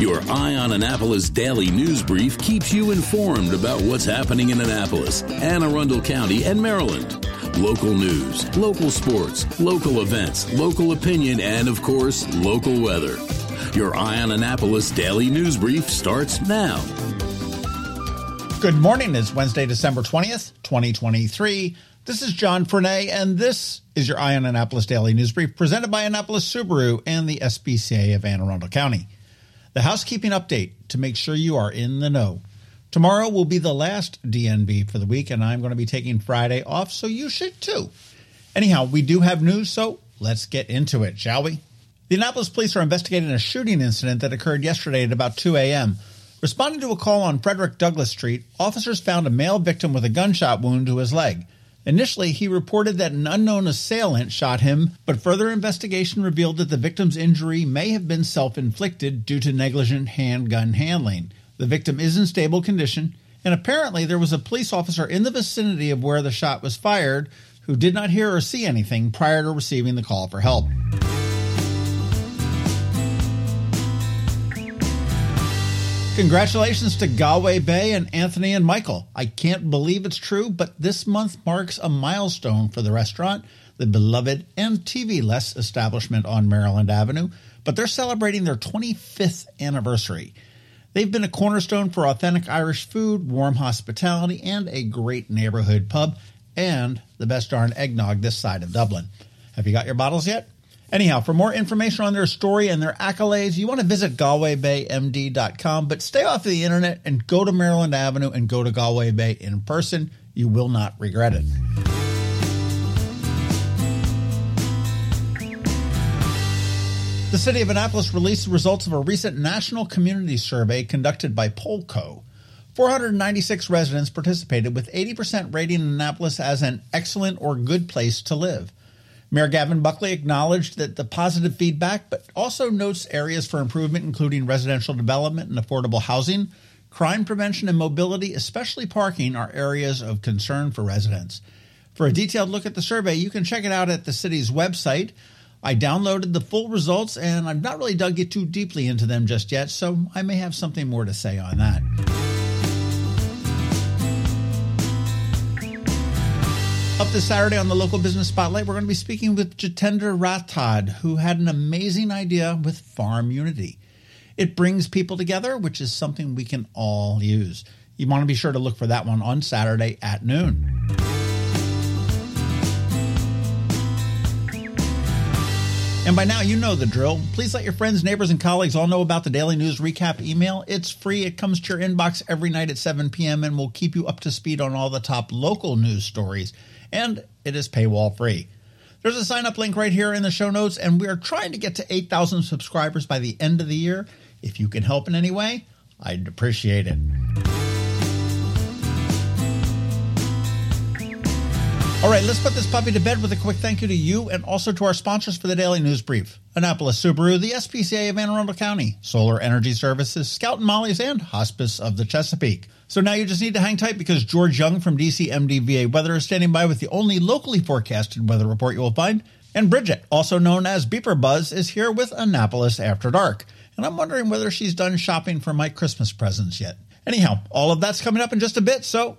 Your Eye on Annapolis daily news brief keeps you informed about what's happening in Annapolis, Anne Arundel County, and Maryland. Local news, local sports, local events, local opinion, and of course, local weather. Your Eye on Annapolis daily news brief starts now. Good morning. It's Wednesday, December 20th, 2023. This is John Frenaye, and this is your Eye on Annapolis Daily News Brief presented by Annapolis Subaru and the SPCA of Anne Arundel County. The housekeeping update to make sure you are in the know. Tomorrow will be the last DNB for the week, and I'm going to be taking Friday off, so you should too. Anyhow, we do have news, so let's get into it, shall we? The Annapolis police are investigating a shooting incident that occurred yesterday at about 2 a.m. Responding to a call on Frederick Douglass Street, officers found a male victim with a gunshot wound to his leg. Initially, he reported that an unknown assailant shot him, but further investigation revealed that the victim's injury may have been self inflicted due to negligent handgun handling. The victim is in stable condition, and apparently there was a police officer in the vicinity of where the shot was fired who did not hear or see anything prior to receiving the call for help. Congratulations to Galway Bay and Anthony and Michael. I can't believe it's true, but this month marks a milestone for the restaurant, the beloved and TV less establishment on Maryland Avenue, but they're celebrating their 25th anniversary. They've been a cornerstone for authentic Irish food, warm hospitality, and a great neighborhood pub, and the best darn eggnog this side of Dublin. Have you got your bottles yet? Anyhow, for more information on their story and their accolades, you want to visit GalwayBayMD.com, but stay off the internet and go to Maryland Avenue and go to Galway Bay in person. You will not regret it. The city of Annapolis released the results of a recent national community survey conducted by Polco. 496 residents participated with 80% rating Annapolis as an excellent or good place to live. Mayor Gavin Buckley acknowledged that the positive feedback, but also notes areas for improvement, including residential development and affordable housing, crime prevention and mobility, especially parking, are areas of concern for residents. For a detailed look at the survey, you can check it out at the city's website. I downloaded the full results and I've not really dug it too deeply into them just yet, so I may have something more to say on that. Up this Saturday on the local business spotlight, we're going to be speaking with Jitendra Rathod, who had an amazing idea with Farm Unity. It brings people together, which is something we can all use. You want to be sure to look for that one on Saturday at noon. And by now, you know the drill. Please let your friends, neighbors, and colleagues all know about the Daily News Recap email. It's free. It comes to your inbox every night at 7 p.m. and will keep you up to speed on all the top local news stories and it is paywall free. There's a sign up link right here in the show notes, and we are trying to get to 8,000 subscribers by the end of the year. If you can help in any way, I'd appreciate it. All right, let's put this puppy to bed with a quick thank you to you and also to our sponsors for the Daily News Brief Annapolis Subaru, the SPCA of Anne Arundel County, Solar Energy Services, Scout and Molly's, and Hospice of the Chesapeake. So now you just need to hang tight because George Young from DCMDVA Weather is standing by with the only locally forecasted weather report you will find. And Bridget, also known as BeeprBuzz, is here with Annapolis After Dark. And I'm wondering whether she's done shopping for my Christmas presents yet. Anyhow, all of that's coming up in just a bit, so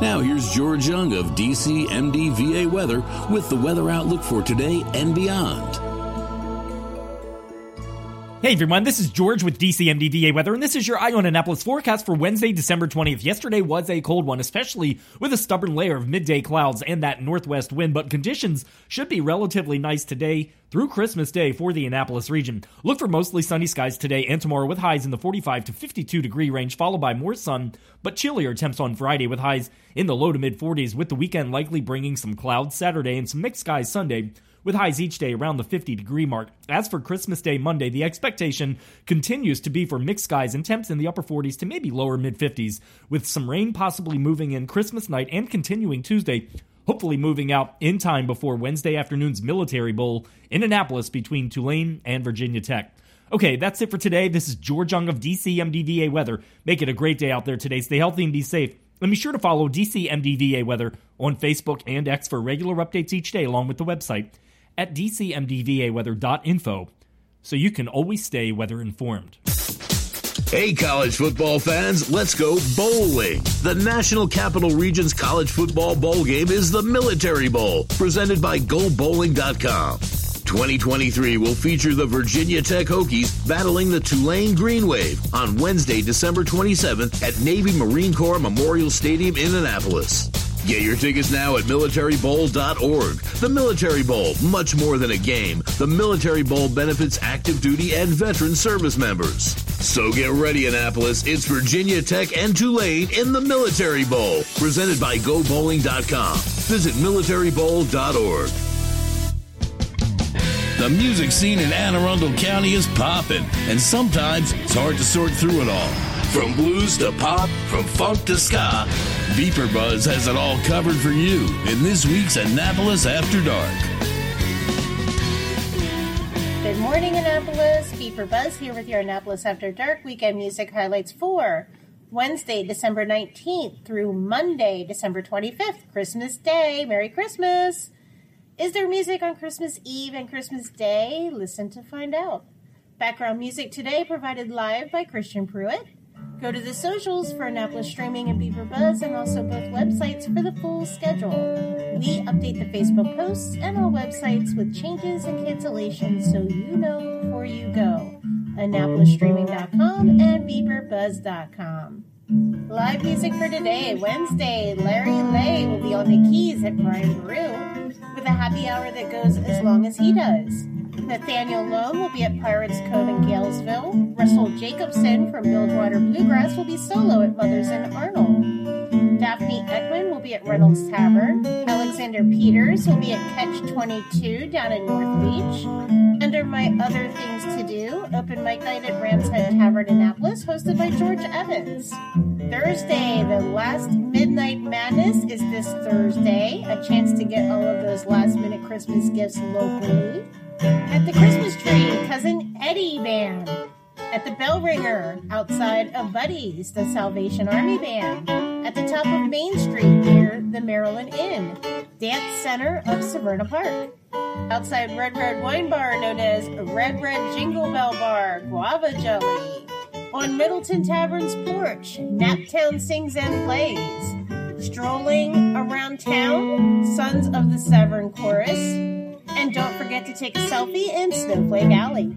Now here's George Young of DCMDVA weather with the weather outlook for today and beyond. Hey everyone, this is George with DCMDVA Weather, and this is your Eye on Annapolis forecast for Wednesday, December 20th. Yesterday was a cold one, especially with a stubborn layer of midday clouds and that northwest wind, but conditions should be relatively nice today through Christmas Day for the Annapolis region. Look for mostly sunny skies today and tomorrow with highs in the 45 to 52 degree range, followed by more sun, but chillier temps on Friday with highs in the low to mid 40s, with the weekend likely bringing some clouds Saturday and some mixed skies Sunday with highs each day around the 50 degree mark. As for Christmas Day Monday, the expectation continues to be for mixed skies and temps in the upper 40s to maybe lower mid 50s, with some rain possibly moving in Christmas night and continuing Tuesday. Hopefully, moving out in time before Wednesday afternoon's Military Bowl in Annapolis between Tulane and Virginia Tech. Okay, that's it for today. This is George Young of DCMDVA Weather. Make it a great day out there today. Stay healthy and be safe. And be sure to follow DCMDVA Weather on Facebook and X for regular updates each day, along with the website at dcmdvaweather.info so you can always stay weather informed. Hey, college football fans, let's go bowling. The National Capital Region's college football bowl game is the Military Bowl, presented by GoBowling.com. 2023 will feature the Virginia Tech Hokies battling the Tulane Green Wave on Wednesday, December 27th at Navy Marine Corps Memorial Stadium in Annapolis. Get your tickets now at militarybowl.org. The Military Bowl, much more than a game. The Military Bowl benefits active duty and veteran service members. So get ready, Annapolis. It's Virginia Tech and Tulane in the Military Bowl, presented by GoBowling.com. Visit militarybowl.org. The music scene in Anne Arundel County is popping, and sometimes it's hard to sort through it all. From blues to pop, from funk to ska, BeeprBuzz has it all covered for you in this week's Annapolis After Dark. Good morning, Annapolis. BeeprBuzz here with your Annapolis After Dark weekend music highlights for Wednesday, December 19th through Monday, December 25th, Christmas Day. Merry Christmas! Is there music on Christmas Eve and Christmas Day? Listen to find out. Background music today provided live by Christian Pruitt. Go to the socials for Annapolis Streaming and BeeprBuzz and also both websites for the full schedule. We update the Facebook posts and all websites with changes and cancellations so you know before you go. AnnapolisStreaming.com and BeeprBuzz.com. Live music for today, Wednesday. Larry Lay will be on the keys at Brian Boru with a happy hour that goes as long as he does. Nathaniel Loam will be at Pirates Cove in Galesville. Russell Jacobson from Bilgewater Bluegrass will be solo at Mothers in Arnold. Daphne Edwin will be at Reynolds Tavern. Alexander Peters will be at Catch 22 down in North Beach. Under my other things to do, open mic night at Ram's Head Tavern in Annapolis, hosted by George Evans. Thursday, the last Midnight Madness is this Thursday. A chance to get all of those last minute Christmas gifts locally. At the Christmas tree, Cousin Eddie Band. At the Bell Ringer, outside of Buddy's, the Salvation Army Band. At the top of Main Street, near the Maryland Inn. Dance Center of Severna Park. Outside Red Red Wine Bar, known as Red Red Jingle Bell Bar, Guava Jelly. On Middleton Tavern's porch, Naptown sings and plays. Strolling around town, Sons of the Severn Chorus. And don't forget to take a selfie in Snowflake Alley.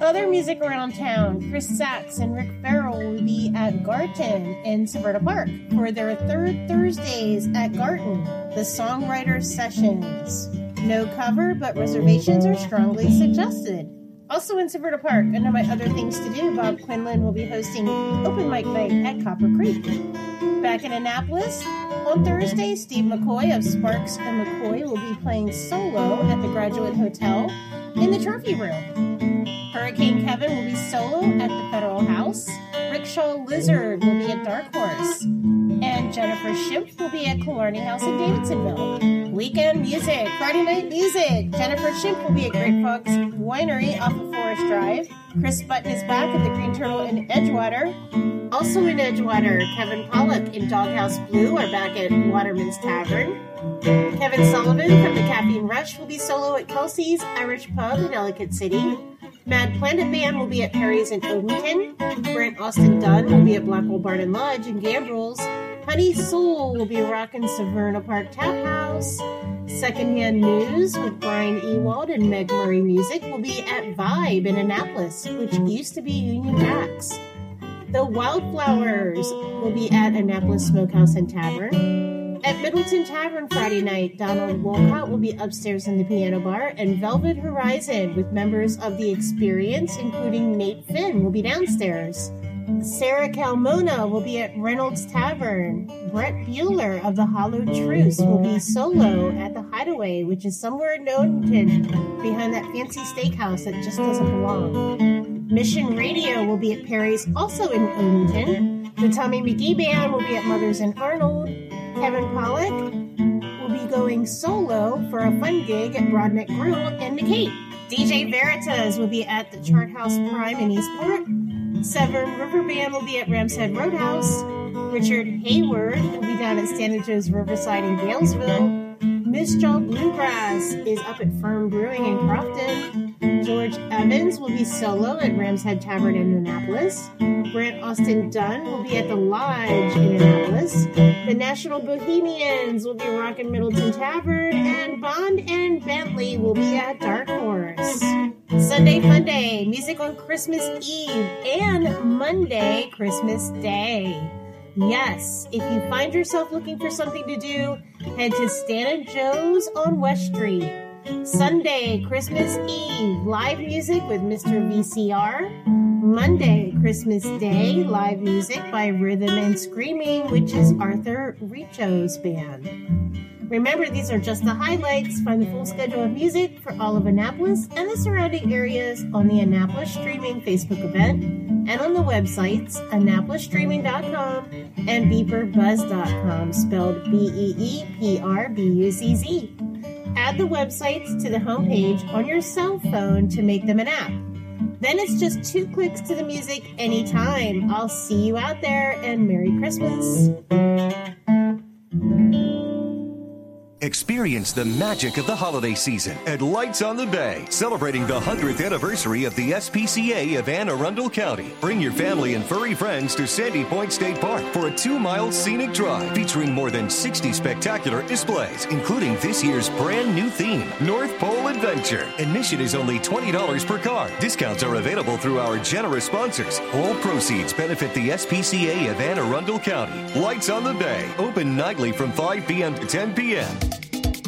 Other music around town, Chris Sachs and Rick Farrell will be at Garton in Severna Park for their third Thursdays at Garton, the Songwriter Sessions. No cover, but reservations are strongly suggested. Also in Severna Park, under my other things to do, Bob Quinlan will be hosting open mic night at Copper Creek. Back in Annapolis, on Thursday, Steve McCoy of Sparks and McCoy will be playing solo at the Graduate Hotel in the Trophy Room. Hurricane Kevin will be solo at the. Rickshaw Lizard will be at Dark Horse. And Jennifer Schimpf will be at Killarney House in Davidsonville. Weekend music, Friday night music. Jennifer Schimpf will be at Great Frogs Winery off of Forest Drive. Chris Button is back at the Green Turtle in Edgewater. Also in Edgewater, Kevin Pollock and Doghouse Blue are back at Waterman's Tavern. Kevin Sullivan from the Caffeine Rush will be solo at Kelsey's Irish Pub in Ellicott City. Mad Planet Band will be at Perry's in Odenton. Brent Austin Dunn will be at Blackwell Barn and Lodge in Gambrills. Honey Soul will be rocking Severna Park Tap House. Secondhand News with Brian Ewald and Meg Murray Music will be at Vibe in Annapolis, which used to be Union Jacks. The Wildflowers will be at Annapolis Smokehouse and Tavern. At Middleton Tavern Friday night, Donald Wolcott will be upstairs in the piano bar, and Velvet Horizon with members of the Experience, including Nate Finn, will be downstairs. Sarah Calmona will be at Reynolds Tavern. Brett Bueller of the Hollow Truce will be solo at the Hideaway, which is somewhere in Odenton, behind that fancy steakhouse that just doesn't belong. Mission Radio will be at Perry's, also in Odenton. The Tommy McGee Band will be at Mother's in Arnold. Kevin Pollock will be going solo for a fun gig at Broadneck Grill in Cape. DJ Veritas will be at the Chart House Prime in Eastport. Severn River Band will be at Ramshead Roadhouse. Richard Hayward will be down at Santa Joe's Riverside in Galesville. Miss Joe Bluegrass is up at Firm Brewing in Crofton. George Evans will be solo at Ramshead Tavern in Annapolis. Grant Austin Dunn will be at the Lodge in Annapolis. The National Bohemians will be rocking Middleton Tavern. And Bond and Bentley will be at Dark Horse. Sunday Fun Day, music on Christmas Eve, and Monday, Christmas Day. Yes, if you find yourself looking for something to do, head to Stan and Joe's on West Street. Sunday, Christmas Eve, live music with Mr. VCR. Monday, Christmas Day, live music by Rhythm and Screaming, which is Arthur Richo's band. Remember, these are just the highlights. Find the full schedule of music for all of Annapolis and the surrounding areas on the Annapolis Streaming Facebook event and on the websites AnnapolisStreaming.com and BeeprBuzz.com, spelled B E E P R B U Z Z. Add the websites to the homepage on your cell phone to make them an app. Then it's just two clicks to the music anytime. I'll see you out there and Merry Christmas. Experience the magic of the holiday season at Lights on the Bay, celebrating the 100th anniversary of the SPCA of Anne Arundel County. Bring your family and furry friends to Sandy Point State Park for a two mile scenic drive featuring more than 60 spectacular displays, including this year's brand new theme, North Pole Adventure. Admission is only $20 per car. Discounts are available through our generous sponsors. All proceeds benefit the SPCA of Anne Arundel County. Lights on the Bay, open nightly from 5 p.m. to 10 p.m.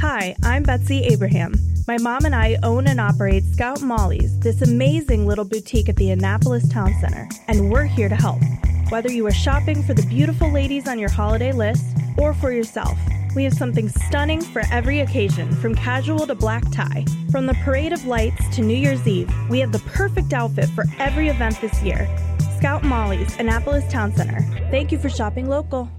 Hi, I'm Betsy Abraham. My mom and I own and operate Scout Molly's, this amazing little boutique at the Annapolis Town Center, and we're here to help. Whether you are shopping for the beautiful ladies on your holiday list or for yourself, we have something stunning for every occasion, from casual to black tie. From the Parade of Lights to New Year's Eve, we have the perfect outfit for every event this year. Scout Molly's, Annapolis Town Center. Thank you for shopping local.